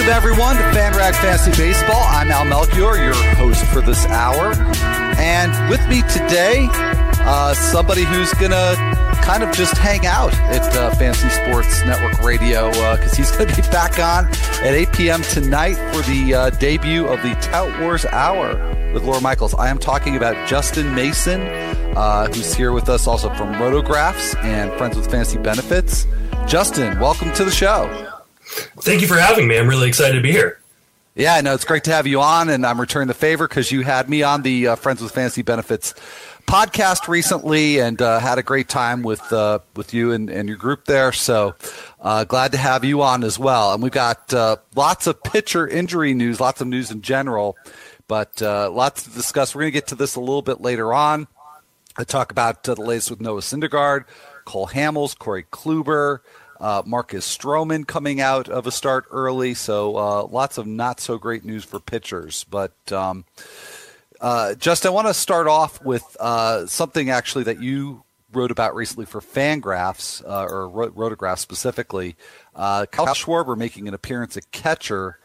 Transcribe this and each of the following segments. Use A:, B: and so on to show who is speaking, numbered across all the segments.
A: Welcome, everyone, to FanRag Fantasy Baseball. I'm Al Melchior, your host for this hour. And with me today, uh, somebody who's going to kind of just hang out at uh, Fantasy Sports Network Radio because uh, he's going to be back on at 8 p.m. tonight for the uh, debut of the Tout Wars Hour with Lawr Michaels. I am talking about Justin Mason, uh, who's here with us also from Rotographs and Friends with Fantasy Benefits. Justin, welcome to the show.
B: Thank you for having me. I'm really excited to be here.
A: Yeah, I know it's great to have you on, and I'm returning the favor because you had me on the uh, Friends with Fantasy Benefits podcast recently, and uh, had a great time with uh, with you and, and, your group there. So uh, glad to have you on as well. And we've got uh, lots of pitcher injury news, lots of news in general, but uh, lots to discuss. We're going to get to this a little bit later on. I talk about the latest with Noah Syndergaard, Cole Hamels, Corey Kluber. Uh, Marcus Stroman coming out of a start early, so uh, lots of not so great news for pitchers. But um, uh, just I want to start off with uh, something actually that you wrote about recently for Fangraphs uh, or Rotographs specifically. Uh, Kyle Schwarber making an appearance at catcher.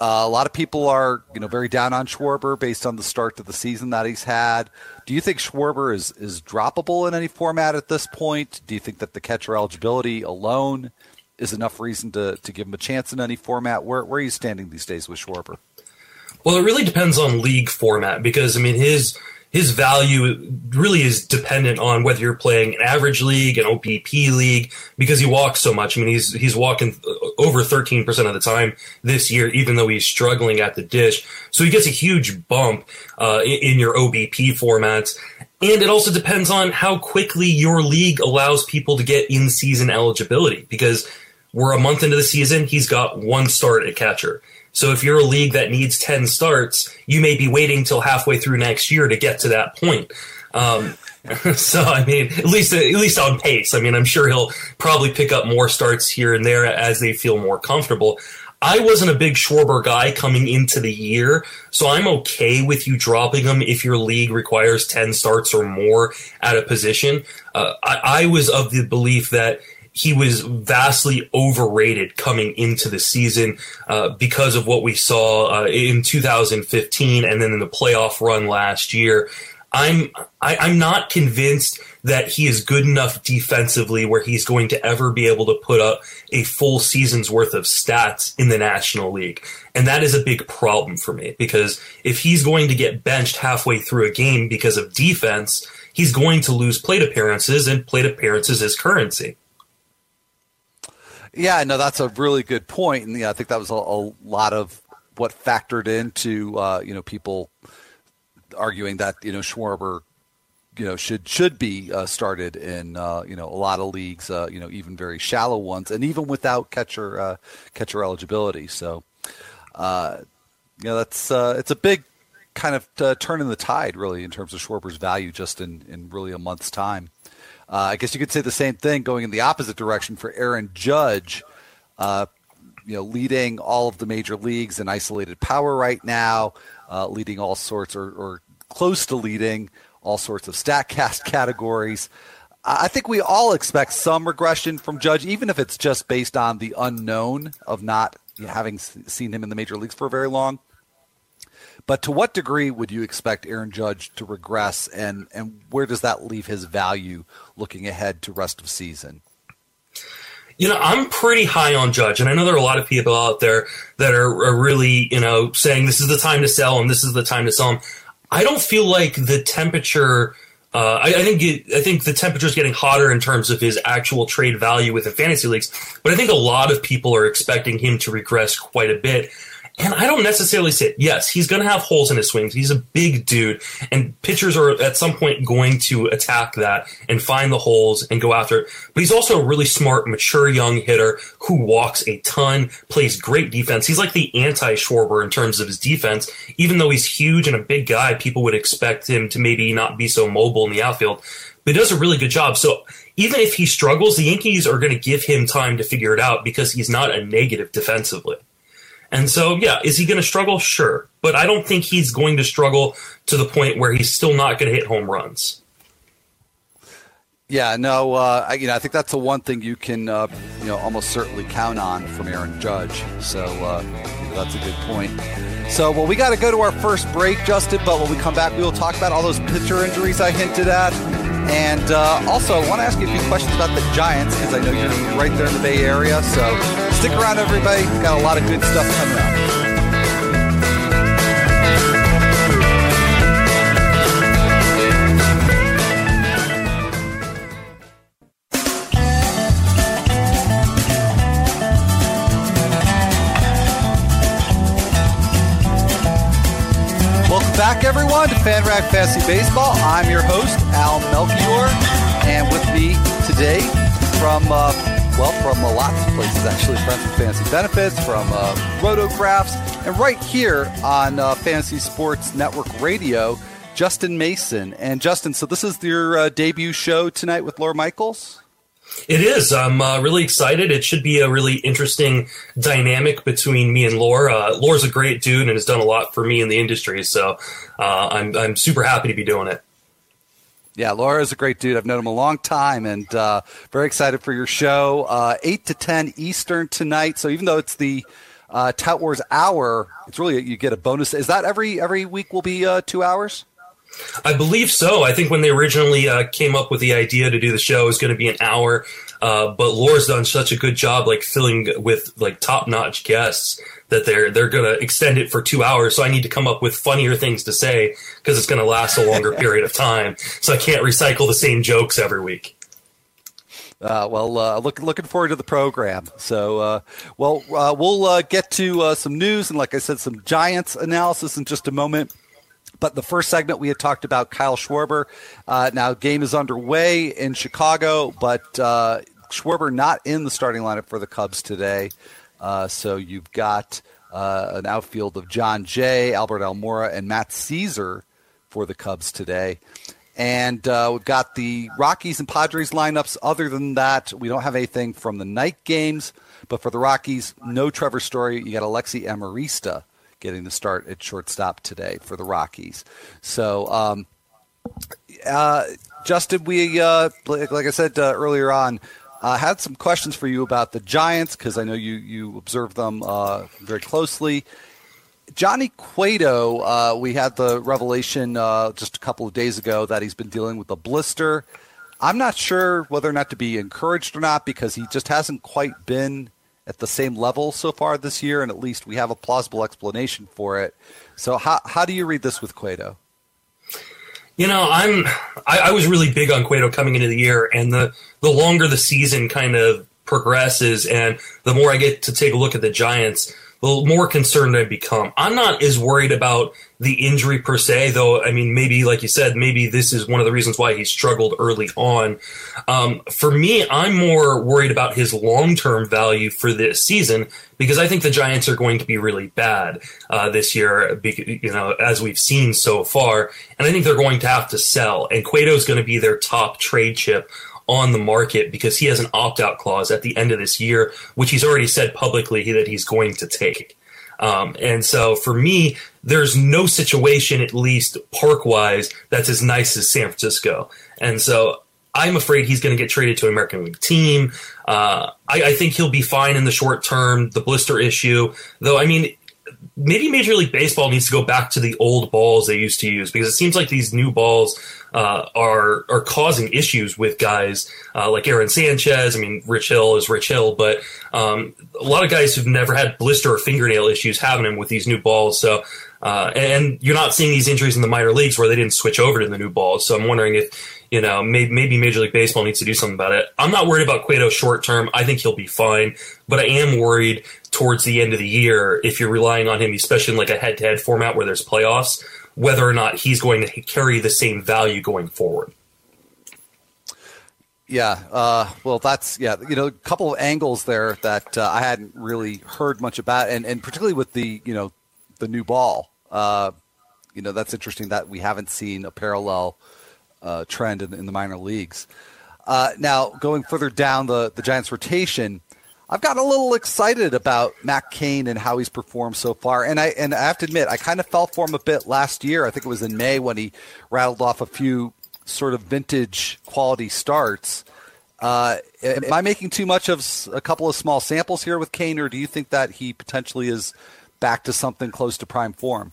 A: Uh, a lot of people are, you know, very down on Schwarber based on the start to the season that he's had. Do you think Schwarber is is droppable in any format at this point? Do you think that the catcher eligibility alone is enough reason to to give him a chance in any format? Where where are you standing these days with Schwarber?
B: Well, it really depends on league format because I mean his his value really is dependent on whether you're playing an average league, an OBP league, because he walks so much. I mean, he's he's walking over 13% of the time this year, even though he's struggling at the dish. So he gets a huge bump uh, in, in your OBP formats. And it also depends on how quickly your league allows people to get in season eligibility, because we're a month into the season, he's got one start at catcher. So if you're a league that needs 10 starts, you may be waiting till halfway through next year to get to that point. Um, so I mean, at least at least on pace. I mean, I'm sure he'll probably pick up more starts here and there as they feel more comfortable. I wasn't a big Schwarber guy coming into the year, so I'm okay with you dropping him if your league requires 10 starts or more at a position. Uh, I, I was of the belief that he was vastly overrated coming into the season uh, because of what we saw uh, in 2015 and then in the playoff run last year. I'm I, am i am not convinced that he is good enough defensively where he's going to ever be able to put up a full season's worth of stats in the National League. And that is a big problem for me because if he's going to get benched halfway through a game because of defense, he's going to lose plate appearances and plate appearances is currency.
A: Yeah, no, that's a really good point, and yeah, I think that was a, a lot of what factored into uh, you know people arguing that you know Schwarber you know should should be uh, started in uh, you know a lot of leagues, uh, you know even very shallow ones, and even without catcher uh, catcher eligibility. So, uh, you know that's uh, it's a big kind of turn in the tide, really, in terms of Schwarber's value just in in really a month's time. Uh, I guess you could say the same thing going in the opposite direction for Aaron Judge. Uh, you know, leading all of the major leagues in isolated power right now, uh, leading all sorts or, or, close to leading all sorts of Statcast categories. I think we all expect some regression from Judge, even if it's just based on the unknown of not having seen him in the major leagues for very long. But to what degree would you expect Aaron Judge to regress, and and where does that leave his value looking ahead to rest of season?
B: You know, I'm pretty high on Judge, and I know there are a lot of people out there that are, are really, you know, saying this is the time to sell him, this is the time to sell him. I don't feel like the temperature. Uh, I, I, think it, I think the temperature is getting hotter in terms of his actual trade value within fantasy leagues, but I think a lot of people are expecting him to regress quite a bit. And I don't necessarily say, yes, he's going to have holes in his swings. He's a big dude, and pitchers are at some point going to attack that and find the holes and go after it. But he's also a really smart, mature young hitter who walks a ton, plays great defense. He's like the anti Schwarber in terms of his defense. Even though he's huge and a big guy, people would expect him to maybe not be so mobile in the outfield. But he does a really good job. So even if he struggles, the Yankees are going to give him time to figure it out because he's not a negative defensively. And so, yeah, is he going to struggle? Sure. But I don't think he's going to struggle to the point where he's still not going to hit home runs.
A: Yeah, no, uh, I, you know, I think that's the one thing you can, uh, you know, almost certainly count on from Aaron Judge. So uh, that's a good point. So, well, we got to go to our first break, Justin. But when we come back, we will talk about all those pitcher injuries I hinted at, and uh, also I want to ask you a few questions about the Giants because I know you're right there in the Bay Area. So, stick around, everybody. Got a lot of good stuff coming up. Back, everyone, to FanRag Fantasy Baseball. I'm your host, Al Melchior, and with me today from, uh, well, from uh, lots of places, actually, with Fantasy Benefits, from uh, Rotographs, and right here on uh, Fantasy Sports Network Radio, Justin Mason. And Justin, so this is your uh, debut show tonight with Lawr Michaels?
B: It is. I'm uh, really excited. It should be a really interesting dynamic between me and Lawr. Uh, Lawr's a great dude and has done a lot for me in the industry, so uh, I'm I'm super happy to be doing it.
A: Yeah, Lawr is a great dude. I've known him a long time, and uh, very excited for your show. Uh, Eight to ten Eastern tonight. So even though it's the uh, Tout Wars hour, it's really you get a bonus. Is that every every week will be uh, two hours?
B: I believe so. I think when they originally uh, came up with the idea to do the show, it was going to be an hour. Uh, but Lawr's done such a good job, like filling with like top notch guests that they're they're going to extend it for two hours. So I need to come up with funnier things to say because it's going to last a longer period of time. So I can't recycle the same jokes every week.
A: Uh, well, uh, look, looking forward to the program. So, uh, well, uh, we'll uh, get to uh, some news and, like I said, some Giants analysis in just a moment. But the first segment, we had talked about Kyle Schwarber. Uh, now, game is underway in Chicago, but uh, Schwarber not in the starting lineup for the Cubs today. Uh, so you've got uh, an outfield of Jon Jay, Albert Almora, and Matt Szczur for the Cubs today. And uh, we've got the Rockies and Padres lineups. Other than that, we don't have anything from the night games. But for the Rockies, no Trevor Story. You got Alexi Amarista getting the start at shortstop today for the Rockies. So, um, uh, Justin, we uh, like, like, I said uh, earlier on, uh, had some questions for you about the Giants because I know you you observe them uh, very closely. Johnny Cueto, uh, we had the revelation just a couple of days ago that he's been dealing with a blister. I'm not sure whether or not to be encouraged or not because he just hasn't quite been at the same level so far this year, and at least we have a plausible explanation for it. So, how how do you read this with Cueto?
B: You know, I'm I, I was really big on Cueto coming into the year, and the the longer the season kind of progresses, and the more I get to take a look at the Giants, the more concerned I become. I'm not as worried about the injury per se, though. I mean, maybe, like you said, maybe this is one of the reasons why he struggled early on. Um, for me, I'm more worried about his long term value for this season because I think the Giants are going to be really bad uh, this year, you know, as we've seen so far. And I think they're going to have to sell, and Cueto is going to be their top trade chip on the market because he has an opt out clause at the end of this year, which he's already said publicly that he's going to take. Um, and so for me, there's no situation, at least park wise, that's as nice as San Francisco. And so I'm afraid he's going to get traded to an American League team. Uh, I, I, think he'll be fine in the short term. The blister issue, though, I mean, maybe Major League Baseball needs to go back to the old balls they used to use because it seems like these new balls uh, are are causing issues with guys uh, like Aaron Sanchez. I mean, Rich Hill is Rich Hill, but um, a lot of guys who've never had blister or fingernail issues having them with these new balls. So. Uh, and you're not seeing these injuries in the minor leagues where they didn't switch over to the new balls. So I'm wondering if you know, maybe, maybe Major League Baseball needs to do something about it. I'm not worried about Cueto short term. I think he'll be fine, but I am worried towards the end of the year if you're relying on him, especially in like a head to head format where there's playoffs, whether or not he's going to carry the same value going forward.
A: Yeah, uh, well, that's yeah, you know, a couple of angles there that uh, I hadn't really heard much about, and and particularly with the you know the new ball, uh, you know, that's interesting that we haven't seen a parallel uh, trend in, in, the minor leagues. Uh, now, going further down the the Giants' rotation, I've gotten a little excited about Matt Cain and how he's performed so far, and I and I have to admit, I kind of fell for him a bit last year. I think it was in May when he rattled off a few sort of vintage quality starts. Uh, am I making too much of a couple of small samples here with Cain, or do you think that he potentially is back to something close to prime form?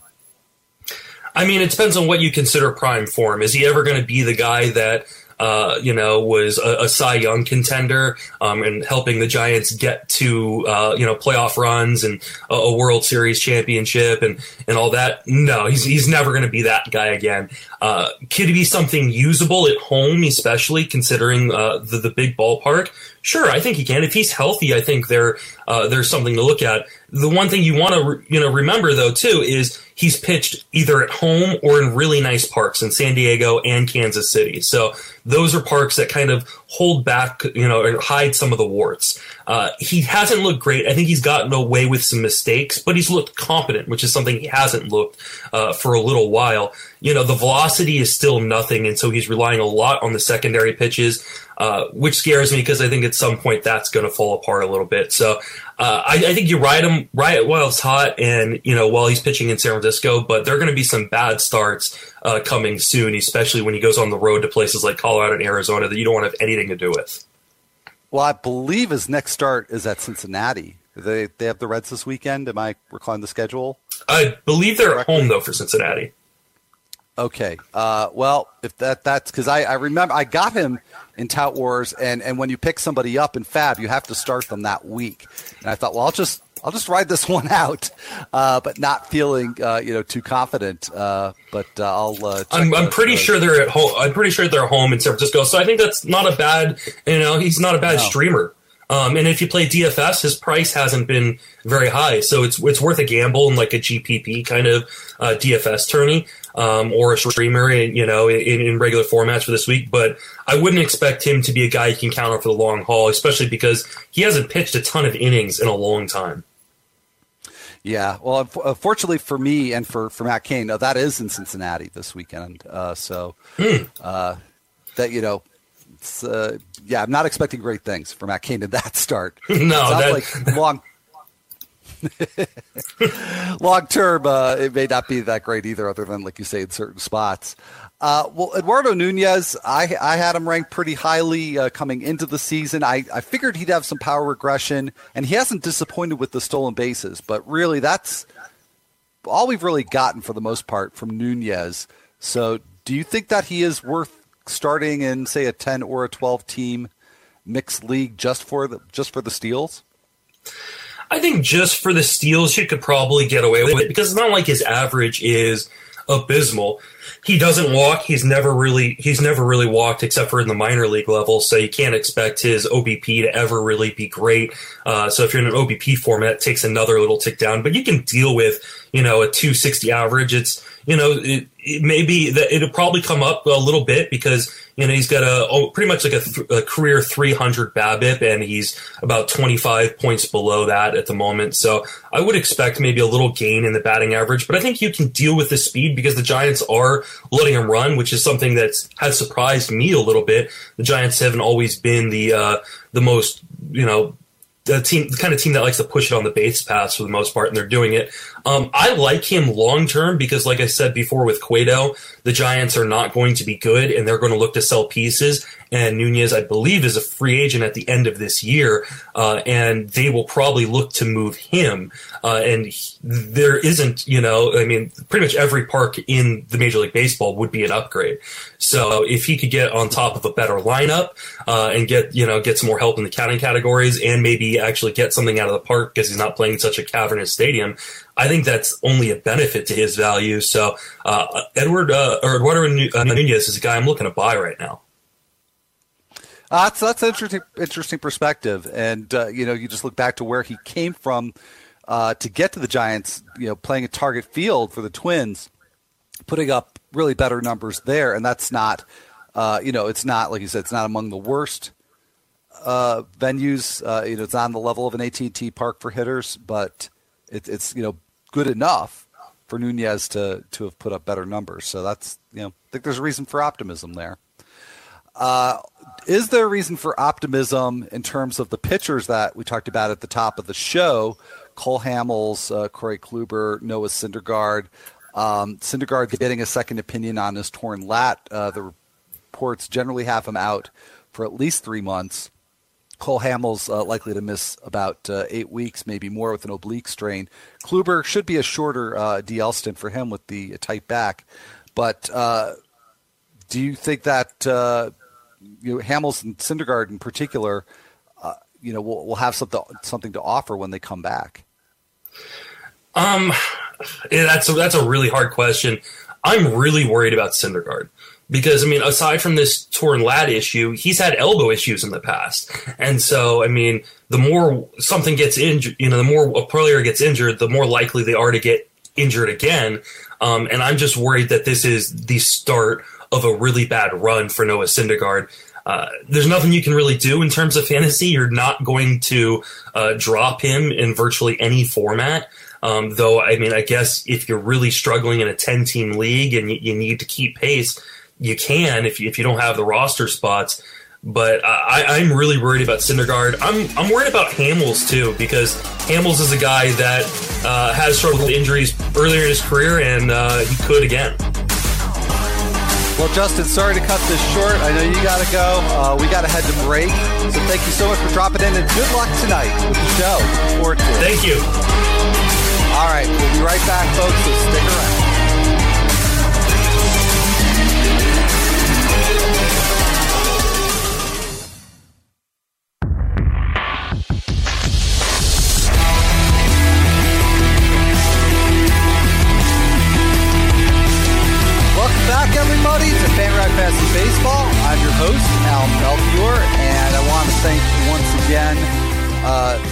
B: I mean, it depends on what you consider prime form. Is he ever going to be the guy that uh, you know, was a, a Cy Young contender um, and helping the Giants get to uh, you know playoff runs and a, a, World Series championship and and all that. No, he's he's never going to be that guy again. Uh, could be something usable at home, especially considering uh, the the big ballpark? Sure, I think he can. If he's healthy, I think there uh, there's something to look at. The one thing you want to re- you know remember though too is he's pitched either at home or in really nice parks in San Diego and Kansas City. So those are parks that kind of hold back, you know, or hide some of the warts. Uh, he hasn't looked great. I think he's gotten away with some mistakes, but he's looked competent, which is something he hasn't looked uh, for a little while. You know, the velocity is still nothing, and so he's relying a lot on the secondary pitches, uh, which scares me because I think at some point that's going to fall apart a little bit. So uh, I, I, think you ride him right while it's hot, and you know while he's pitching in San Francisco. But there are going to be some bad starts uh, coming soon, especially when he goes on the road to places like Colorado and Arizona that you don't want to have anything to do with.
A: Well, I believe his next start is at Cincinnati. They they have the Reds this weekend. Am I recalling the schedule?
B: I believe they're at home though for Cincinnati.
A: Okay. Uh, well, if that that's because I, I remember I got him in Tout Wars, and and when you pick somebody up in FAAB, you have to start them that week. And I thought, well, I'll just I'll just ride this one out, uh, but not feeling uh, you know too confident. Uh, but uh, I'll. Uh,
B: I'm, I'm pretty sure they're at home. I'm pretty sure they're home in San Francisco, so I think that's not a bad. You know, he's not a bad no. streamer. Um, and if you play DFS, his price hasn't been very high, so it's it's worth a gamble in like a GPP kind of uh, DFS tourney um, or a streamer, in, you know, in, in, regular formats for this week. But I wouldn't expect him to be a guy you can count on for the long haul, especially because he hasn't pitched a ton of innings in a long time.
A: Yeah, well, fortunately for me and for, for Matt Cain, that is in Cincinnati this weekend. Uh, so hmm. uh, that you know, uh, yeah, I'm not expecting great things from Matt Cain in that start.
B: no, that,
A: like long. long term, uh, it may not be that great either, other than like you say in certain spots. Uh, well, Eduardo Nunez, I, I had him ranked pretty highly uh, coming into the season. I, I figured he'd have some power regression, and he hasn't disappointed with the stolen bases. But really, that's all we've really gotten for the most part from Nunez. So, do you think that he is worth starting in say a 10 or a 12 team mixed league just for the just for the steals?
B: I think just for the steals you could probably get away with it because it's not like his average is abysmal. He doesn't walk. He's never really he's never really walked except for in the minor league level. So you can't expect his OBP to ever really be great. Uh, so if you're in an OBP format, it takes another little tick down. But you can deal with you know a 260 average. It's you know, it, it may be that it'll probably come up a little bit because you know he's got a oh, pretty much like a, th- a, career 300 BABIP, and he's about 25 points below that at the moment. So I would expect maybe a little gain in the batting average, but I think you can deal with the speed because the Giants are letting him run, which is something that's has surprised me a little bit. The Giants haven't always been the uh, the most you know the team, the kind of team that likes to push it on the base paths for the most part, and they're doing it. Um, I like him long term because, like I said before with Cueto, the Giants are not going to be good, and they're going to look to sell pieces. And Nunez, I believe, is a free agent at the end of this year, uh, and they will probably look to move him. Uh, and he, there isn't, you know, I mean, pretty much every park in the Major League Baseball would be an upgrade. So if he could get on top of a better lineup uh, and get, you know, get some more help in the counting categories, and maybe actually get something out of the park because he's not playing in such a cavernous stadium, I think that's only a benefit to his value. So uh, Edward uh, or Eduardo Nunez is a guy I'm looking to buy right now.
A: that's that's interesting interesting perspective, and uh, you know you just look back to where he came from uh, to get to the Giants. You know, playing a Target Field for the Twins, putting up really better numbers there, and that's not. Uh, you know, it's not like you said. It's not among the worst uh, venues. Uh, you know, it's on the level of an AT and T Park for hitters, but it, it's you know good enough for Nunez to to have put up better numbers. So that's you know, I think there's a reason for optimism there. Uh, is there a reason for optimism in terms of the pitchers that we talked about at the top of the show? Cole Hamels, uh, Corey Kluber, Noah Syndergaard. Um, Syndergaard getting a second opinion on his torn lat. Uh, the reports generally have him out for at least three months. Cole Hamels uh, likely to miss about uh, eight weeks, maybe more, with an oblique strain. Kluber should be a shorter uh, DL stint for him with the tight back. But uh, do you think that uh, you know, Hamels and Syndergaard in particular, uh, you know, will, will have something something to offer when they come back?
B: Um, yeah, that's a, that's a really hard question. I'm really worried about Syndergaard because I mean, aside from this torn lat issue, he's had elbow issues in the past, and so I mean, the more something gets injured, you know, the more a player gets injured, the more likely they are to get injured again. Um, and I'm just worried that this is the start of a really bad run for Noah Syndergaard. Uh, there's nothing you can really do in terms of fantasy. You're not going to uh, drop him in virtually any format. Um, though, I mean, I guess if you're really struggling in a 10 team league and you, you, need to keep pace, you can if you, if you don't have the roster spots. But I, I'm really worried about Syndergaard. I'm, I'm worried about Hamels too because Hamels is a guy that uh, has struggled with injuries earlier in his career and uh, he could again.
A: Well, Justin, sorry to cut this short. I know you got to go. Uh, we got to head to break. So thank you so much for dropping in, and good luck tonight with the show. Forward to it.
B: Thank you.
A: All right, we'll be right back, folks. So stick around.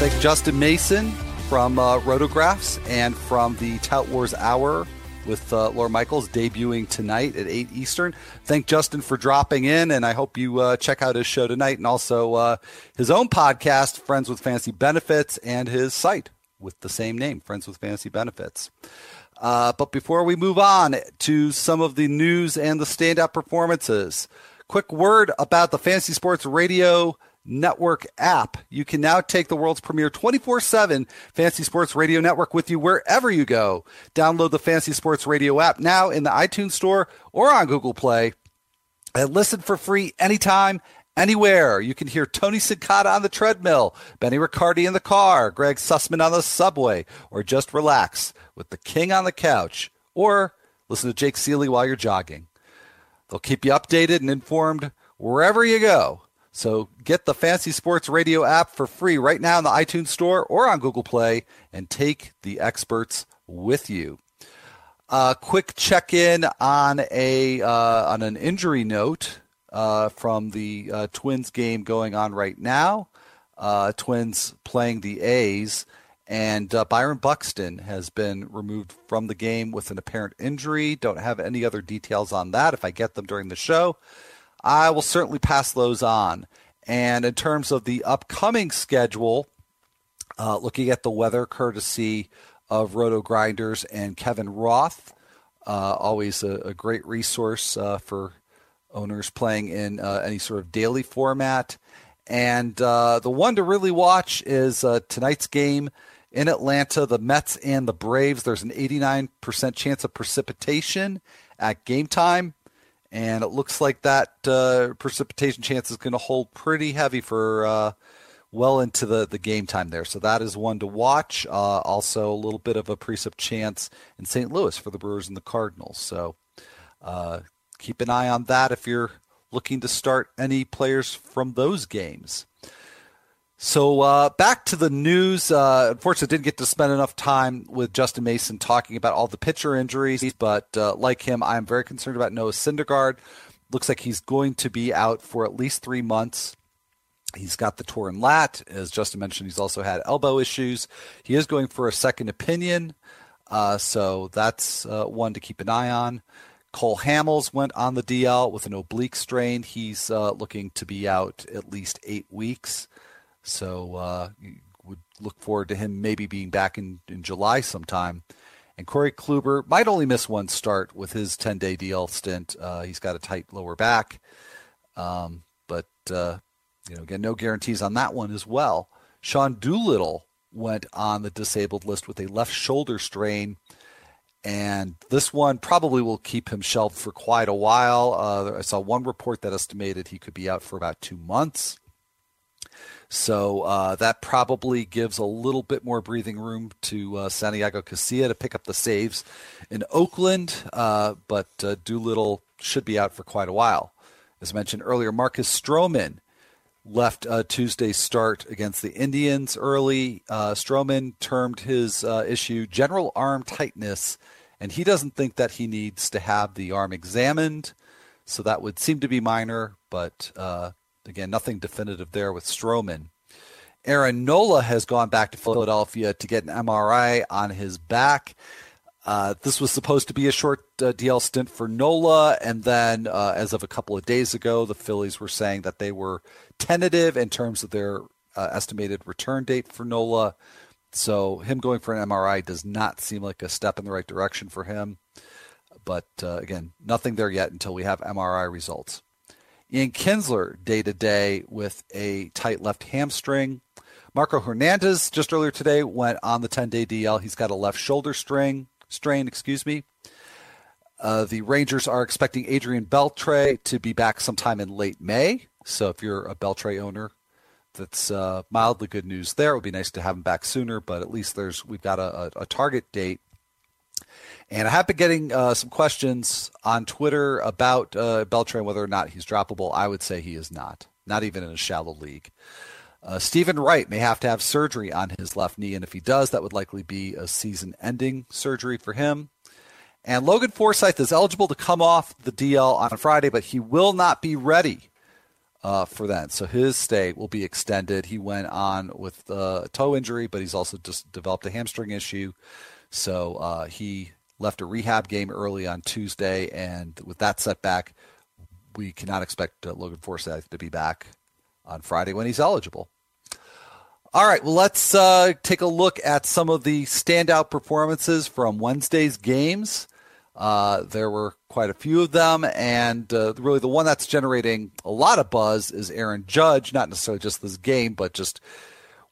A: Thank Justin Mason from uh, Rotographs and from the Tout Wars Hour with uh, Lawr Michaels debuting tonight at 8 Eastern. Thank Justin for dropping in, and I hope you uh, check out his show tonight and also uh, his own podcast, Friends with Fantasy Benefits, and his site with the same name, Friends with Fantasy Benefits. Uh, but before we move on to some of the news and the standout performances, quick word about the Fantasy Sports Radio Network app. You can now take the world's premier 24 7 Fantasy Sports Radio Network with you wherever you go. Download the Fantasy Sports Radio app now in the iTunes Store or on Google Play and listen for free anytime, anywhere. You can hear Tony Sincata on the treadmill, Benny Riccardi in the car, Greg Sussman on the subway, or just relax with the king on the couch, or listen to Jake Ciely while you're jogging. They'll keep you updated and informed wherever you go. So get the Fantasy Sports Radio app for free right now in the iTunes Store or on Google Play and take the experts with you. A uh, quick check in on a uh, on an injury note uh, from the uh, Twins game going on right now. Uh, Twins playing the A's. And uh, Byron Buxton has been removed from the game with an apparent injury. Don't have any other details on that. If I get them during the show, I will certainly pass those on. And in terms of the upcoming schedule, uh, looking at the weather courtesy of RotoGrinders and Kevin Roth, uh, always a, a, great resource uh, for owners playing in uh, any sort of daily format. And uh, the one to really watch is tonight's game in Atlanta, the Mets and the Braves. There's an 89% chance of precipitation at game time. And it looks like that uh, precipitation chance is going to hold pretty heavy for uh, well into the, the game time there. So that is one to watch. Uh, also, a little bit of a precip chance in St. Louis for the Brewers and the Cardinals. So uh, keep an eye on that if you're looking to start any players from those games. So uh, back to the news. Uh, unfortunately, didn't get to spend enough time with Justin Mason talking about all the pitcher injuries, but uh, like him, I am very concerned about Noah Syndergaard. Looks like he's going to be out for at least three months. He's got the torn lat. As Justin mentioned, he's also had elbow issues. He is going for a second opinion. Uh, so that's uh, one to keep an eye on. Cole Hamels went on the DL with an oblique strain. He's uh, looking to be out at least eight weeks. So uh, would look forward to him maybe being back in, in July sometime. And Corey Kluber might only miss one start with his 10 day DL stint. Uh, he's got a tight lower back. Um, but, uh, you know, again, no guarantees on that one as well. Sean Doolittle went on the disabled list with a left shoulder strain. And this one probably will keep him shelved for quite a while. Uh, I saw one report that estimated he could be out for about two months. So uh, that probably gives a little bit more breathing room to uh, Santiago Casilla to pick up the saves in Oakland, uh, but uh, Doolittle should be out for quite a while. As mentioned earlier, Marcus Stroman left uh, Tuesday's start against the Indians early. Uh, Stroman termed his uh, issue general arm tightness, and he doesn't think that he needs to have the arm examined. So that would seem to be minor, but Again, nothing definitive there with Stroman. Aaron Nola has gone back to Philadelphia to get an MRI on his back. Uh, this was supposed to be a short uh, DL stint for Nola, and then uh, as of a couple of days ago, the Phillies were saying that they were tentative in terms of their uh, estimated return date for Nola. So him going for an MRI does not seem like a step in the right direction for him. But uh, again, nothing there yet until we have MRI results. Ian Kinsler day to day with a tight left hamstring. Marco Hernandez just earlier today went on the 10 day DL. He's got a left shoulder string Strain, excuse me. Uh, the Rangers are expecting Adrian Beltre to be back sometime in late May. So if you're a Beltre owner, that's uh, mildly good news there. It would be nice to have him back sooner, but at least there's we've got a, a, a target date and I have been getting uh, some questions on Twitter about uh, Beltran, whether or not he's droppable. I would say he is not, not even in a shallow league. Uh, Steven Wright may have to have surgery on his left knee, and if he does, that would likely be a season ending surgery for him. And Logan Forsythe is eligible to come off the DL on Friday, but he will not be ready uh, for then. So his stay will be extended. He went on with a toe injury, but he's also just developed a hamstring issue. So uh, he left a rehab game early on Tuesday, and with that setback, we cannot expect uh, Logan Forsythe to be back on Friday when he's eligible. All right, well, let's uh, take a look at some of the standout performances from Wednesday's games. Uh, there were quite a few of them, and uh, really the one that's generating a lot of buzz is Aaron Judge, not necessarily just this game, but just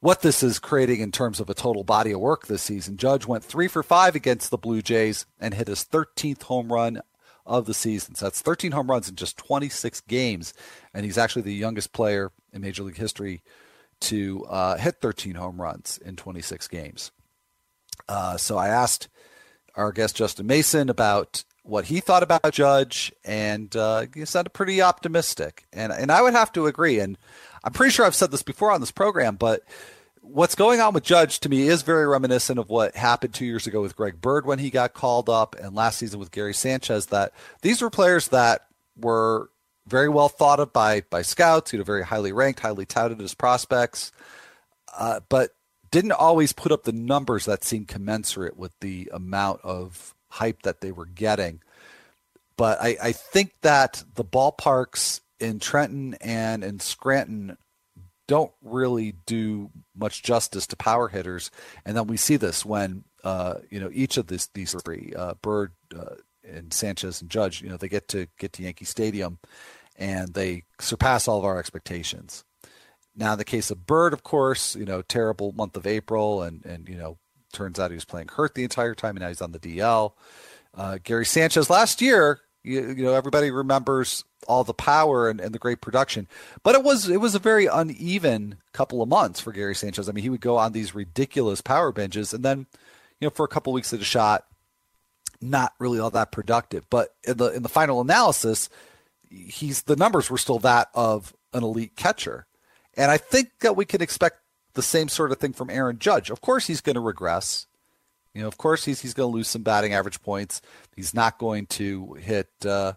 A: what this is creating in terms of a total body of work this season. Judge went three for five against the Blue Jays and hit his 13th home run of the season. So that's 13 home runs in just 26 games. And he's actually the youngest player in Major League history to uh, hit 13 home runs in 26 games. Uh, so I asked our guest Justin Mason about what he thought about Judge, and uh, he sounded pretty optimistic. And and I would have to agree. And I'm pretty sure I've said this before on this program, but what's going on with Judge to me is very reminiscent of what happened two years ago with Greg Bird when he got called up, and last season with Gary Sanchez. That these were players that were very well thought of by by scouts, you know, very highly ranked, highly touted as prospects, uh, but didn't always put up the numbers that seemed commensurate with the amount of hype that they were getting. But I, I think that the ballparks in Trenton and in Scranton don't really do much justice to power hitters, and then we see this when uh, you know each of this, these three, uh, Bird uh, and Sanchez and Judge, you know they get to get to Yankee Stadium, and they surpass all of our expectations. Now, in the case of Bird, of course, you know terrible month of April, and and you know turns out he was playing hurt the entire time, and now he's on the DL. Uh, Gary Sanchez last year, you, you know everybody remembers all the power and, and, the great production. But it was it was a very uneven couple of months for Gary Sanchez. I mean, he would go on these ridiculous power benches, and then you know for a couple of weeks at a shot, not really all that productive. But in the in the final analysis, he's the numbers were still that of an elite catcher, and I think that we can expect the same sort of thing from Aaron Judge. Of course, he's going to regress. You know, of course, he's he's going to lose some batting average points. He's not going to hit. Uh,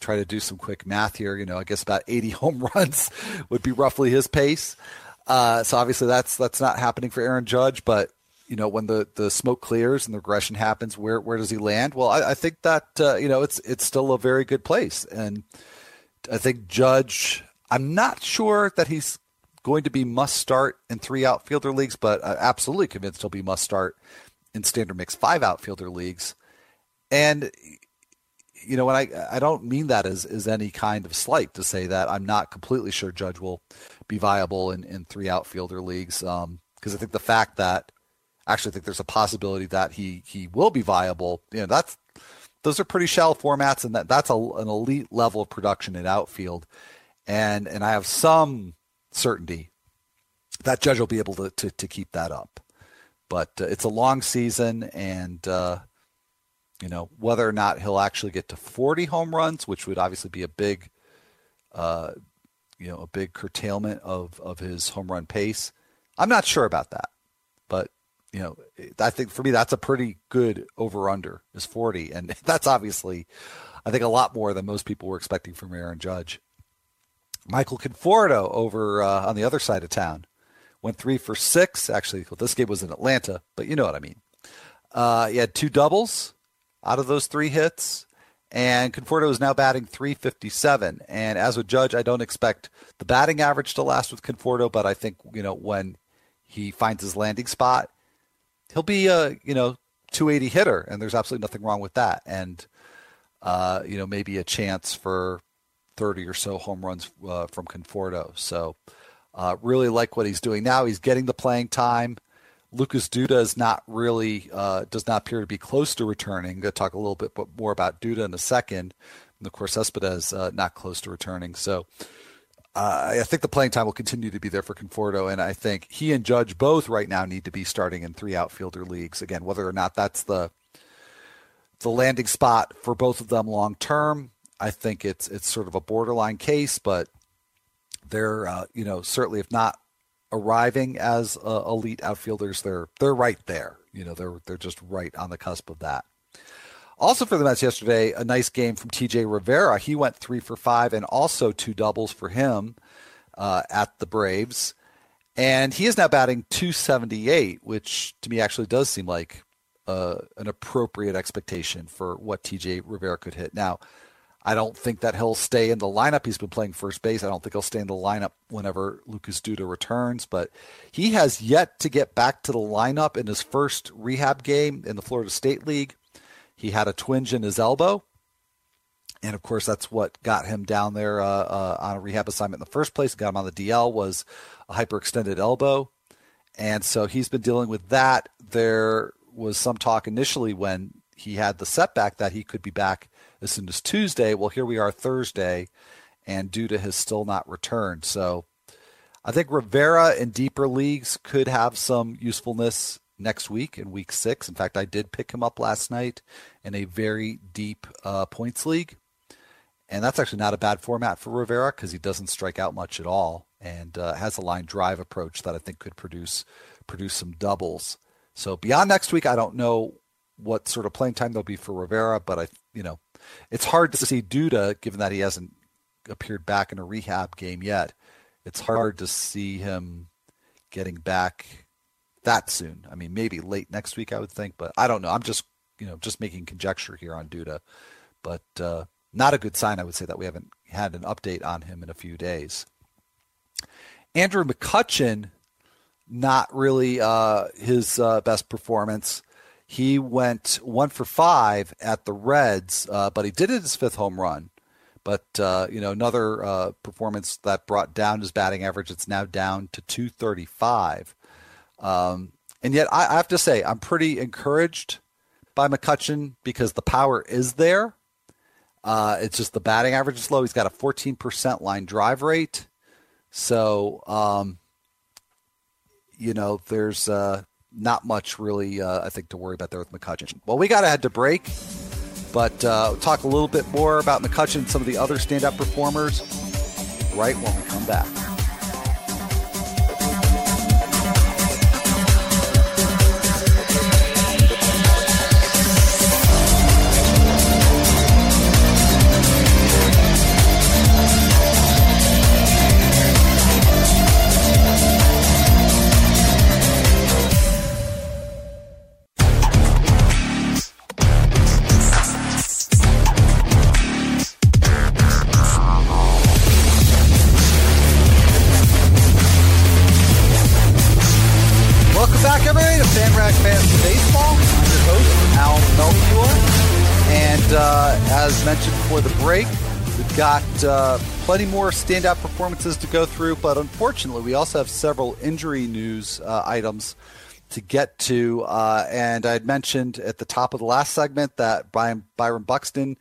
A: try to do some quick math here. You know, I guess about 80 home runs would be roughly his pace. Uh, so obviously that's that's not happening for Aaron Judge, but you know when the, the smoke clears and the regression happens, where where does he land? Well, I, I think that uh, you know it's it's still a very good place, and I think Judge. I'm not sure that he's going to be must start in three outfielder leagues, but I'm absolutely convinced he'll be must start in standard mix five outfielder leagues. And you know, when I I don't mean that as as any kind of slight to say that I'm not completely sure Judge will be viable in in three outfielder leagues. Um, because I think the fact that actually I think there's a possibility that he he will be viable. You know, that's those are pretty shallow formats, and that that's a, an elite level of production in outfield. And and I have some certainty that Judge will be able to to, to keep that up. But uh, it's a long season, and uh, you know whether or not he'll actually get to 40 home runs, which would obviously be a big, uh, you know, a big curtailment of of his home run pace. I'm not sure about that, but you know, I think for me that's a pretty good over under is 40, and that's obviously, I think a lot more than most people were expecting from Aaron Judge. Michael Conforto over uh, on the other side of town went three for six. Actually, well, this game was in Atlanta, but you know what I mean. Uh, he had two doubles out of those three hits, and Conforto is now batting 357. And as a Judge, I don't expect the batting average to last with Conforto, but I think you know when he finds his landing spot, he'll be a you know 280 hitter, and there's absolutely nothing wrong with that. And uh, you know maybe a chance for 30 or so home runs uh, from Conforto. So uh, really like what he's doing now. He's getting the playing time. Lucas Duda is not really uh, does not appear to be close to returning. I'm going to talk a little bit more about Duda in a second. And of course, Cespedes uh, not close to returning. So uh, I think the playing time will continue to be there for Conforto, and I think he and Judge both right now need to be starting in three outfielder leagues. Again, whether or not that's the the landing spot for both of them long term, I think it's it's sort of a borderline case, but they're uh, you know certainly if not arriving as uh, elite outfielders, they're they're right there. You know, they're they're just right on the cusp of that. Also for the Mets yesterday, a nice game from TJ Rivera. He went three for five and also two doubles for him uh, at the Braves. And he is now batting 278, which to me actually does seem like uh, an appropriate expectation for what TJ Rivera could hit. Now, I don't think that he'll stay in the lineup. He's been playing first base. I don't think he'll stay in the lineup whenever Lucas Duda returns, but he has yet to get back to the lineup in his first rehab game in the Florida State League. He had a twinge in his elbow. And of course, that's what got him down there uh, uh, on a rehab assignment in the first place. Got him on the DL was a hyperextended elbow, and so he's been dealing with that. There was some talk initially when he had the setback that he could be back as soon as Tuesday. Well, here we are Thursday, and Duda has still not returned. So I think Rivera in deeper leagues could have some usefulness next week in week six. In fact, I did pick him up last night in a very deep uh, points league. And that's actually not a bad format for Rivera because he doesn't strike out much at all and uh, has a line drive approach that I think could produce produce some doubles. So beyond next week, I don't know what sort of playing time there'll be for Rivera, but I, you know, it's hard to see Duda given that he hasn't appeared back in a rehab game yet. It's hard to see him getting back that soon. I mean, maybe late next week, I would think, but I don't know. I'm just, you know, just making conjecture here on Duda, but uh, not a good sign. I would say that we haven't had an update on him in a few days. Andrew McCutchen, not really uh, his uh, best performance. He went one for five at the Reds, uh, but he did it his fifth home run. But uh, you know, another uh, performance that brought down his batting average. It's now down to 235. Um, and yet, I, I have to say, I'm pretty encouraged by McCutchen because the power is there. Uh, it's just the batting average is low. He's got a 14% line drive rate. So, um, you know, there's uh, not much really, uh, I think, to worry about there with McCutchen. Well, we got to head to break, but uh, talk a little bit more about McCutchen and some of the other stand-up performers right when we come back, got uh, plenty more standout performances to go through, but unfortunately, we also have several injury news uh, items to get to. Uh, and I had mentioned at the top of the last segment that Byron, Byron Buxton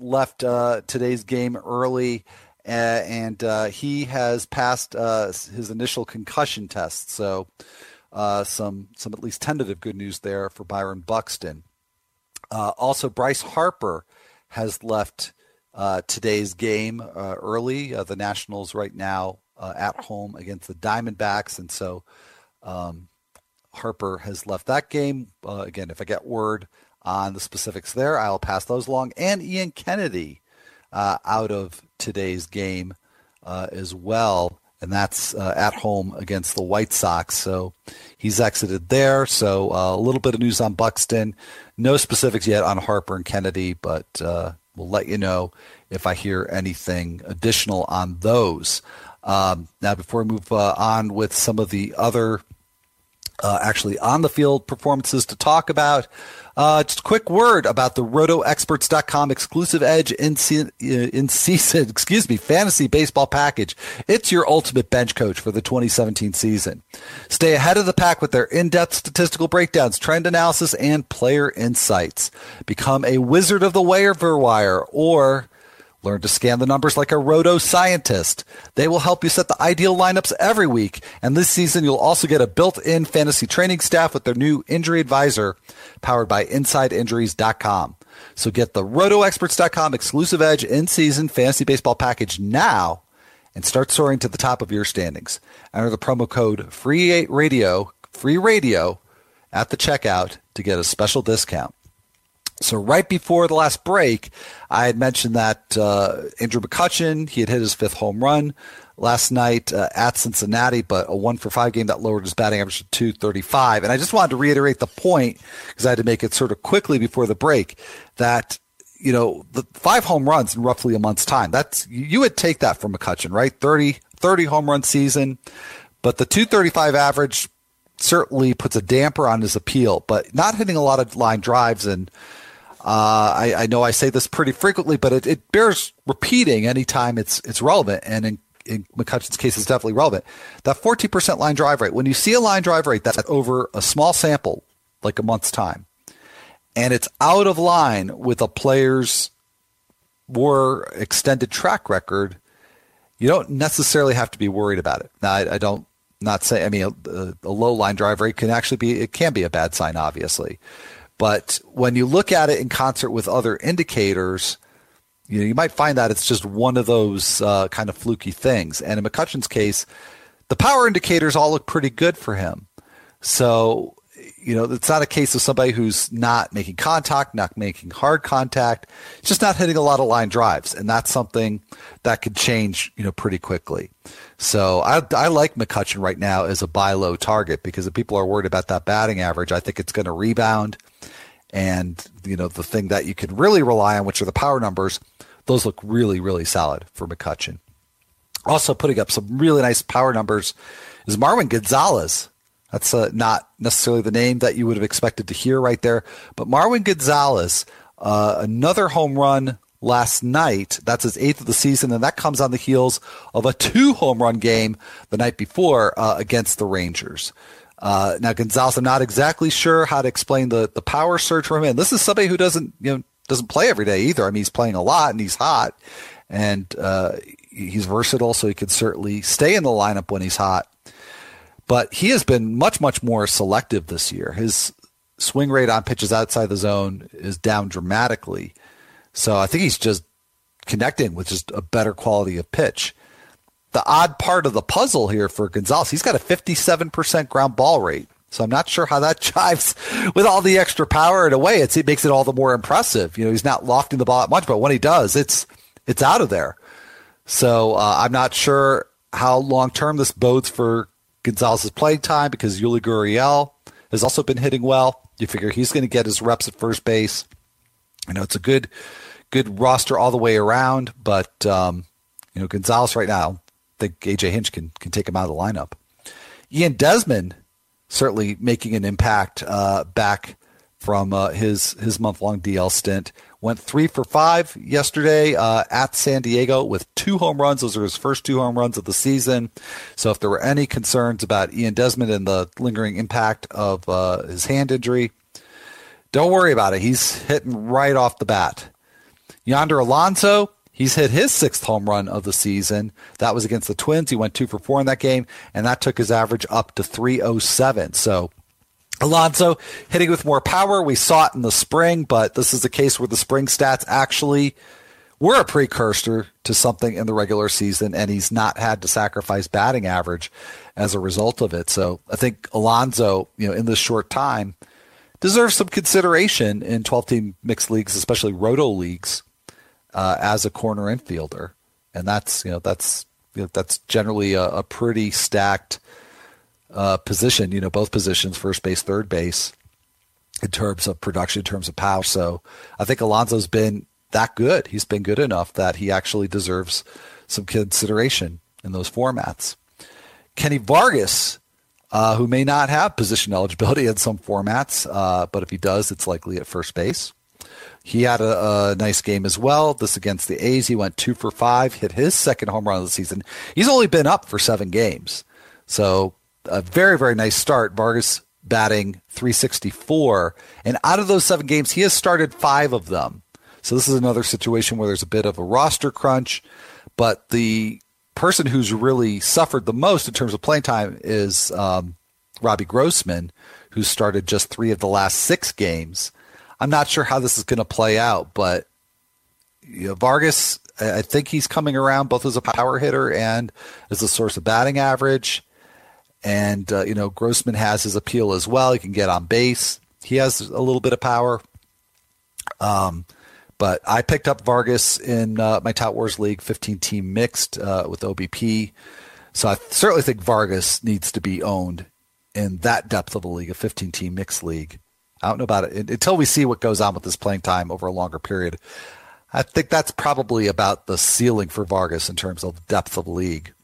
A: left uh, today's game early. Uh, and he has passed his initial concussion test. So, uh, some some at least tentative good news there for Byron Buxton. Uh, also, Bryce Harper has left uh, today's game uh, early. Uh, the Nationals right now uh, at home against the Diamondbacks, and so um, Harper has left that game. again, if I get word on the specifics there, I'll pass those along. And Ian Kennedy out of today's game as well and that's uh, at home against the White Sox. So he's exited there. So uh, a little bit of news on Buxton. No specifics yet on Harper and Kennedy, but uh, we'll let you know if I hear anything additional on those. Um, now, before we move uh, on with some of the other uh, actually on the field performances to talk about. Uh, just a quick word about the rotoexperts.com exclusive edge in, se- in season, excuse me, fantasy baseball package. It's your ultimate bench coach for the 2017 season. Stay ahead of the pack with their in-depth statistical breakdowns, trend analysis, and player insights. Become a wizard of the waiver wire or Learn to scan the numbers like a roto scientist. They will help you set the ideal lineups every week. And this season, you'll also get a built-in fantasy training staff with their new injury advisor powered by InsideInjuries.com. So get the RotoExperts.com exclusive edge in-season fantasy baseball package now and start soaring to the top of your standings. Enter the promo code FREE RADIO, free radio at the checkout to get a special discount. So right before the last break, I had mentioned that uh, Andrew McCutchen he had hit his fifth home run last night uh, at Cincinnati, but a one for five game that lowered his batting average to 235. And I just wanted to reiterate the point because I had to make it sort of quickly before the break that you know the five home runs in roughly a month's time. That's you would take that from McCutchen, right? 30 30 home run season, but the 235 average certainly puts a damper on his appeal. But not hitting a lot of line drives and uh, I, I, know I say this pretty frequently, but it, it, bears repeating anytime it's it's relevant. And in, in McCutchen's case, it's definitely relevant. That 14% line drive rate, when you see a line drive rate that's over a small sample, like a month's time, and it's out of line with a player's more extended track record, you don't necessarily have to be worried about it. Now, I, I don't not say. I mean, a, a low line drive rate can actually be it can be a bad sign, obviously. But when you look at it in concert with other indicators, you know, you might find that it's just one of those uh, kind of fluky things. And in McCutchen's case, the power indicators all look pretty good for him. So, you know, it's not a case of somebody who's not making contact, not making hard contact, just not hitting a lot of line drives. And that's something that could change, you know, pretty quickly. So I, I like McCutchen right now as a buy low target because if people are worried about that batting average, I think it's going to rebound. And, you know, the thing that you can really rely on, which are the power numbers, those look really, really solid for McCutchen. Also putting up some really nice power numbers is Marwin Gonzalez. That's uh, not necessarily the name that you would have expected to hear right there, but Marwin Gonzalez, uh, another home run last night. That's his eighth of the season, and that comes on the heels of a two home run game the night before uh, against the Rangers. Uh, now Gonzalez, I'm not exactly sure how to explain the the power surge for him. And this is somebody who doesn't you know doesn't play every day either. I mean, he's playing a lot and he's hot, and uh, he's versatile, so he can certainly stay in the lineup when he's hot. But he has been much much more selective this year. His swing rate on pitches outside the zone is down dramatically. So I think he's just connecting with just a better quality of pitch the odd part of the puzzle here for Gonzalez. He's got a 57% ground ball rate. So I'm not sure how that jives with all the extra power in a way. It's, it makes it all the more impressive. You know, he's not lofting the ball much, but when he does, it's it's out of there. So uh, I'm not sure how long term this bodes for Gonzalez's playing time because Yuli Gurriel has also been hitting well. You figure he's going to get his reps at first base. You know it's a good good roster all the way around, but um, you know Gonzalez right now I think AJ Hinch can can take him out of the lineup. Ian Desmond certainly making an impact uh, back from uh, his his month long DL stint. Went three for five yesterday uh, at San Diego with two home runs. Those are his first two home runs of the season. So if there were any concerns about Ian Desmond and the lingering impact of uh, his hand injury, don't worry about it. He's hitting right off the bat. Yonder Alonso, he's hit his sixth home run of the season. That was against the Twins. He went two for four in that game, and that took his average up to 307. So Alonso hitting with more power. We saw it in the spring, but this is a case where the spring stats actually were a precursor to something in the regular season, and he's not had to sacrifice batting average as a result of it. So I think Alonso, you know, in this short time, deserves some consideration in 12 team mixed leagues, especially roto leagues, uh, as a corner infielder. And that's, you know, that's, you know, that's generally a, a pretty stacked uh, position, you know, both positions, first base, third base, in terms of production, in terms of power. So I think Alonso's been that good. He's been good enough that he actually deserves some consideration in those formats. Kenny Vargas, uh, who may not have position eligibility in some formats, uh, but if he does, it's likely at first base. He had a, a, nice game as well. This against the A's, he went two for five, hit his second home run of the season. He's only been up for seven games, so a very, very nice start. Vargas batting 364. And out of those seven games, he has started five of them. So this is another situation where there's a bit of a roster crunch. But the person who's really suffered the most in terms of playing time is um, Robbie Grossman, who started just three of the last six games. I'm not sure how this is going to play out, but you know, Vargas, I think he's coming around both as a power hitter and as a source of batting average. And, uh, you know, Grossman has his appeal as well. He can get on base. He has a little bit of power. Um, but I picked up Vargas in uh, my Tout Wars League 15 team mixed uh, with OBP. So I certainly think Vargas needs to be owned in that depth of a league, a 15 team mixed league. I don't know about it until we see what goes on with this playing time over a longer period. I think that's probably about the ceiling for Vargas in terms of depth of league.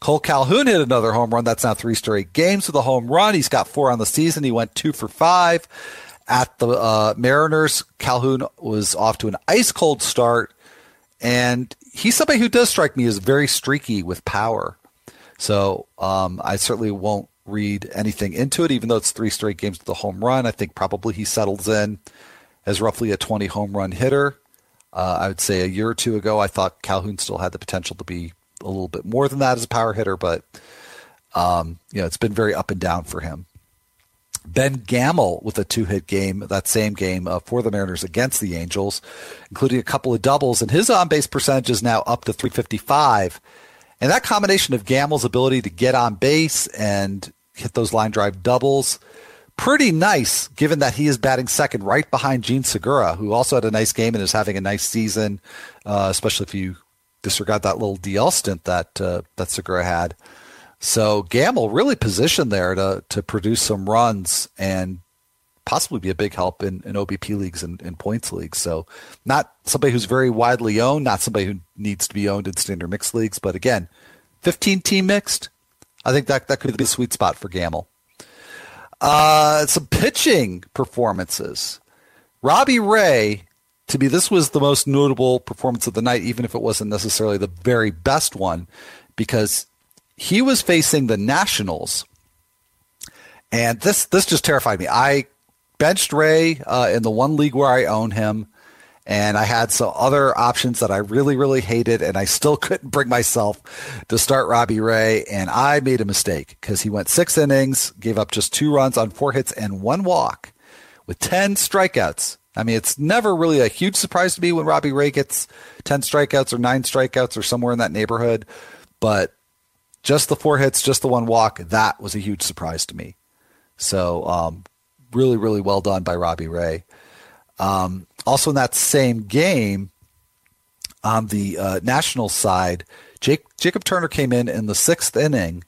A: Cole Calhoun hit another home run. That's now three straight games with a home run. He's got four on the season. He went two for five at the uh, Mariners. Calhoun was off to an ice cold start, and he's somebody who does strike me as very streaky with power. So um, I certainly won't read anything into it, even though it's three straight games with a home run. I think probably he settles in as roughly a 20 home run hitter. Uh, I would say a year or two ago, I thought Calhoun still had the potential to be a little bit more than that as a power hitter, but um, you know, it's been very up and down for him. Ben Gamel with a two hit game, that same game uh, for the Mariners against the Angels, including a couple of doubles, and his on base percentage is now up to 355. And that combination of Gamel's ability to get on base and hit those line drive doubles, pretty nice given that he is batting second right behind Jean Segura, who also had a nice game and is having a nice season, uh, especially if you disregard that little DL stint that uh, that Segura had. So Gamel really positioned there to to produce some runs and possibly be a big help in, in OBP leagues and in points leagues. So not somebody who's very widely owned, not somebody who needs to be owned in standard mixed leagues, but again, 15 team mixed. I think that that could be a sweet spot for Gamel. Uh, some pitching performances. Robbie Ray to me, this was the most notable performance of the night, even if it wasn't necessarily the very best one, because he was facing the Nationals, and this this just terrified me. I benched Ray uh, in the one league where I own him, and I had some other options that I really really hated, and I still couldn't bring myself to start Robbie Ray, and I made a mistake because he went six innings, gave up just two runs on four hits and one walk, with ten strikeouts. I mean, it's never really a huge surprise to me when Robbie Ray gets 10 strikeouts or nine strikeouts or somewhere in that neighborhood. But just the four hits, just the one walk, that was a huge surprise to me. So, um, really, really well done by Robbie Ray. Um, also, in that same game, on the uh, national side, Jake, Jacob Turner came in in the sixth inning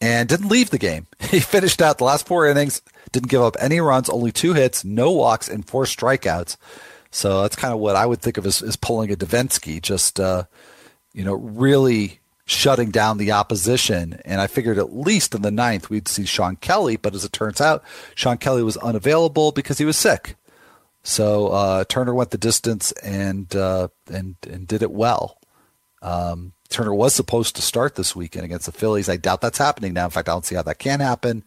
A: and didn't leave the game. He finished out the last four innings, didn't give up any runs, only two hits, no walks, and four strikeouts. So that's kind of what I would think of as, as pulling a Devenski, just uh, you know, really shutting down the opposition. And I figured at least in the ninth we'd see Shawn Kelley, but as it turns out, Shawn Kelley was unavailable because he was sick. So uh, Turner went the distance and uh, and and did it well. Um, Turner was supposed to start this weekend against the Phillies. I doubt that's happening now. In fact, I don't see how that can happen.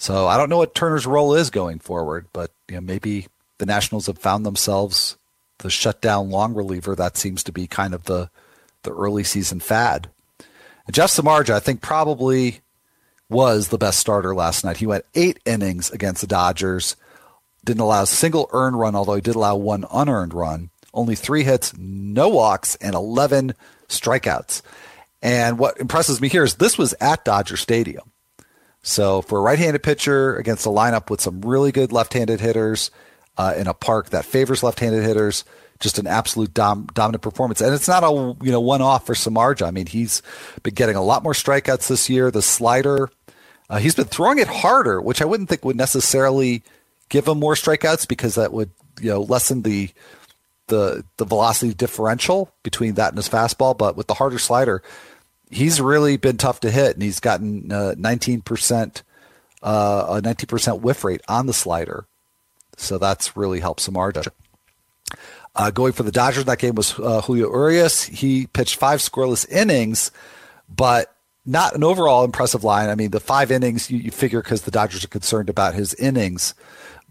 A: So I don't know what Turner's role is going forward, but you know maybe the Nationals have found themselves the shutdown long reliever. That seems to be kind of the the early season fad. And Jeff Samardzija, I think, probably was the best starter last night. He went eight innings against the Dodgers, didn't allow a single earned run, although he did allow one unearned run. Only three hits, no walks, and 11 strikeouts. And what impresses me here is this was at Dodger Stadium. So for a right-handed pitcher against a lineup with some really good left-handed hitters uh, in a park that favors left-handed hitters, just an absolute dom- dominant performance. And it's not a you know one-off for Samardzija. I mean, he's been getting a lot more strikeouts this year. The slider, uh, he's been throwing it harder, which I wouldn't think would necessarily give him more strikeouts because that would you know lessen the the the velocity differential between that and his fastball. But with the harder slider, he's really been tough to hit, and he's gotten uh, nineteen percent uh, a nineteen percent whiff rate on the slider. So that's really helped Samardzija. Uh, going for the Dodgers that game was uh, Julio Urias. He pitched five scoreless innings, but not an overall impressive line. I mean, the five innings you, you figure because the Dodgers are concerned about his innings,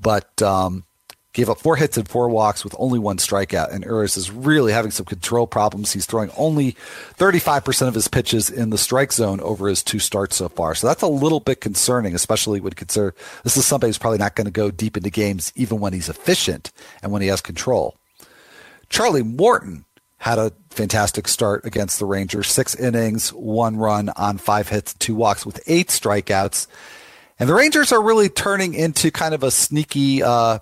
A: but um, gave up four hits and four walks with only one strikeout. And Urias is really having some control problems. He's throwing only 35% of his pitches in the strike zone over his two starts so far. So that's a little bit concerning, especially when consider this is somebody who's probably not going to go deep into games even when he's efficient and when he has control. Charlie Morton had a fantastic start against the Rangers. Six innings, one run on five hits, two walks with eight strikeouts. And the Rangers are really turning into kind of a sneaky, uh,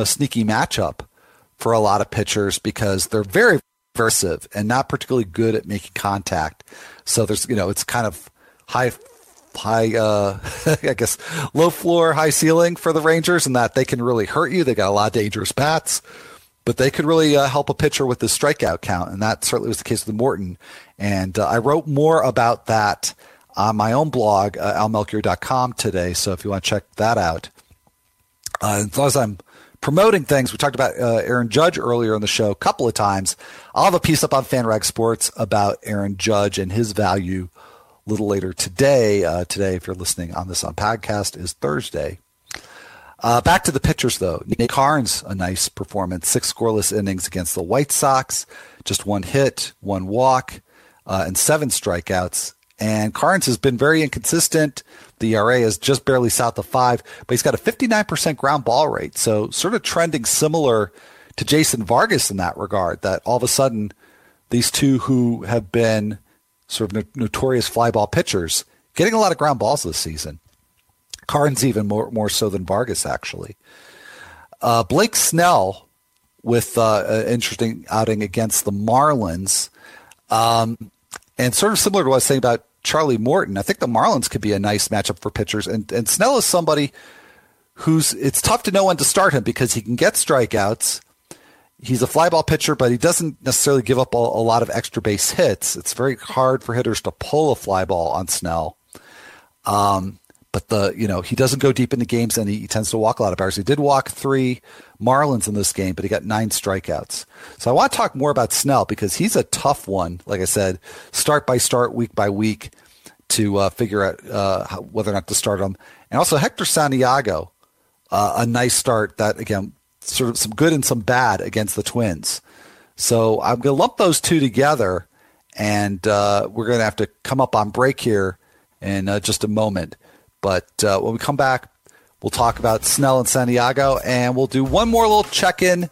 A: a sneaky matchup for a lot of pitchers because they're very aggressive and not particularly good at making contact. So there's, you know, it's kind of high, high, uh, I guess, low floor, high ceiling for the Rangers, and that they can really hurt you. They got a lot of dangerous bats but they could really uh, help a pitcher with the strikeout count, and that certainly was the case with Morton. And uh, I wrote more about that on my own blog, uh, almelchior.com today. So if you want to check that out, uh, as long as I'm promoting things, we talked about uh, Aaron Judge earlier in the show a couple of times. I'll have a piece up on FanRag Sports about Aaron Judge and his value a little later today. Uh, today, if you're listening on this on podcast, is Thursday. Uh, back to the pitchers, though. Nick Karns, a nice performance. Six scoreless innings against the White Sox, just one hit, one walk, uh, and seven strikeouts. And Karns has been very inconsistent. The ERA is just barely south of five, but he's got a 59% ground ball rate. So sort of trending similar to Jason Vargas in that regard, that all of a sudden these two who have been sort of notorious fly ball pitchers getting a lot of ground balls this season. Karns even more more so than Vargas actually. Uh, Blake Snell with uh, an interesting outing against the Marlins, um, and sort of similar to what I was saying about Charlie Morton. I think the Marlins could be a nice matchup for pitchers, and and Snell is somebody who's it's tough to know when to start him because he can get strikeouts. He's a fly ball pitcher, but he doesn't necessarily give up a, a lot of extra base hits. It's very hard for hitters to pull a fly ball on Snell. Um, but the you know he doesn't go deep into games and he, he, tends to walk a lot of hours. He did walk three Marlins in this game, but he got nine strikeouts. So I want to talk more about Snell because he's a tough one. Like I said, start by start, week by week, to uh, figure out uh, how, whether or not to start him. And also Hector Santiago, uh, a nice start that again sort of some good and some bad against the Twins. So I'm going to lump those two together, and uh, we're going to have to come up on break here in uh, just a moment. But uh, when we come back, we'll talk about Snell and Santiago, and we'll do one more little check in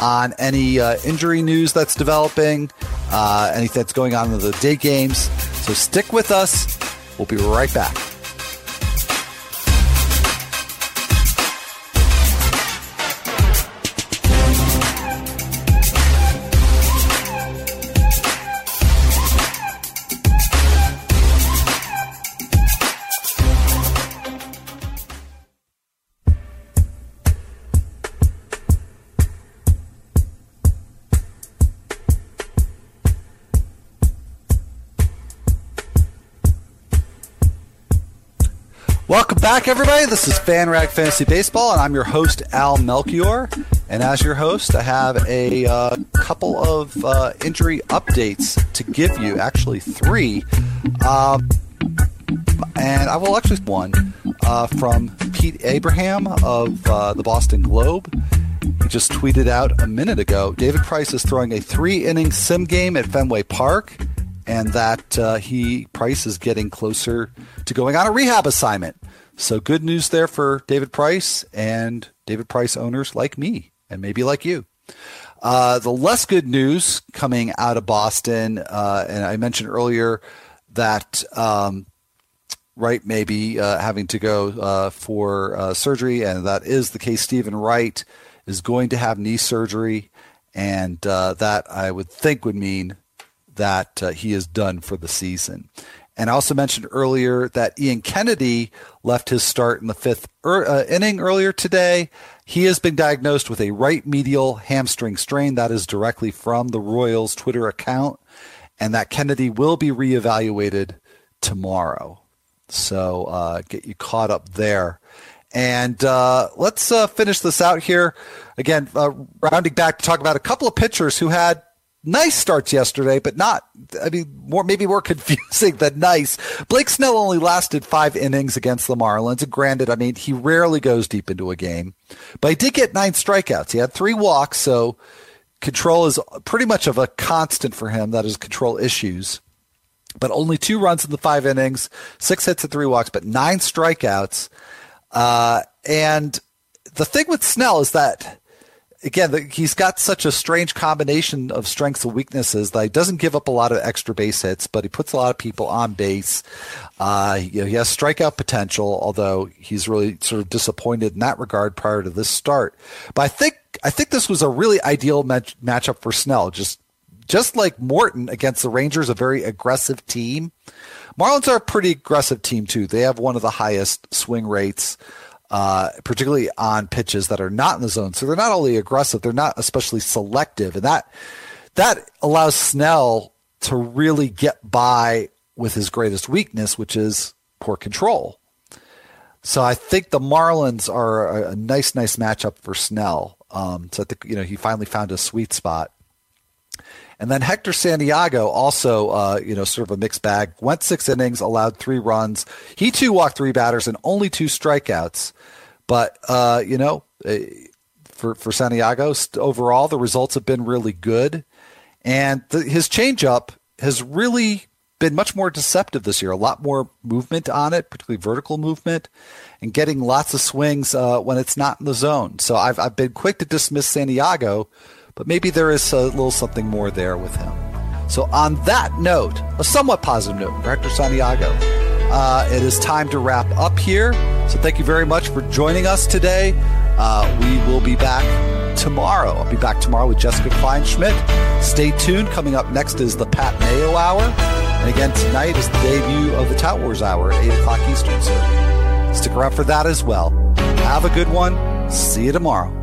A: on any uh, injury news that's developing, uh, anything that's going on in the day games. So stick with us. We'll be right back. Back, everybody. This is FanRag Fantasy Baseball, and I'm your host, Al Melchior. And as your host, I have a uh, couple of uh, injury updates to give you. Actually, three. Um, and I will actually one uh, from Pete Abraham of uh, the Boston Globe. He just tweeted out a minute ago David Price is throwing a three inning sim game at Fenway Park, and that uh, he Price is getting closer to going on a rehab assignment. So good news there for David Price and David Price owners like me and maybe like you. Uh, the less good news coming out of Boston, uh, and I mentioned earlier that um, Wright may be uh, having to go uh, for uh, surgery, and that is the case. Steven Wright is going to have knee surgery, and uh, that I would think would mean that he is done for the season. And I also mentioned earlier that Ian Kennedy left his start in the fifth er, uh, inning earlier today. He has been diagnosed with a right medial hamstring strain. That is directly from the Royals Twitter account. And that Kennedy will be reevaluated tomorrow. So uh, get you caught up there. And uh, let's uh, finish this out here. Again, uh, rounding back to talk about a couple of pitchers who had nice starts yesterday, but not, I mean, more, maybe more confusing than nice. Blake Snell only lasted five innings against the Marlins. And granted, I mean, he rarely goes deep into a game, but he did get nine strikeouts. He had three walks. So control is pretty much of a constant for him. That is control issues, but only two runs in the five innings, six hits and three walks, but nine strikeouts. Uh, and the thing with Snell is that again, the, he's got such a strange combination of strengths and weaknesses that he doesn't give up a lot of extra base hits, but he puts a lot of people on base. Uh, you know, he has strikeout potential, although he's really sort of disappointed in that regard prior to this start. But I think I think this was a really ideal match, matchup for Snell. Just just like Morton against the Rangers, a very aggressive team. Marlins are a pretty aggressive team too. They have one of the highest swing rates uh, particularly on pitches that are not in the zone. So they're not only aggressive, they're not especially selective, and that that allows Snell to really get by with his greatest weakness, which is poor control. So I think the Marlins are a, nice, nice matchup for Snell. Um, so I think you know he finally found a sweet spot. And then Hector Santiago also, uh, you know, sort of a mixed bag. Went six innings, allowed three runs. He too walked three batters and only two strikeouts. But uh, you know, eh, for for Santiago overall, the results have been really good, and the, his changeup has really been much more deceptive this year. A lot more movement on it, particularly vertical movement, and getting lots of swings uh, when it's not in the zone. So I've I've been quick to dismiss Santiago but maybe there is a little something more there with him. So, on that note, a somewhat positive note, Hector Santiago, uh, it is time to wrap up here. So, thank you very much for joining us today. Uh, we will be back tomorrow. I'll be back tomorrow with Jessica Kleinschmidt. Stay tuned. Coming up next is the Pat Mayo Hour. And again, tonight is the debut of the Tout Wars Hour at 8 o'clock Eastern. So, stick around for that as well. Have a good one. See you tomorrow.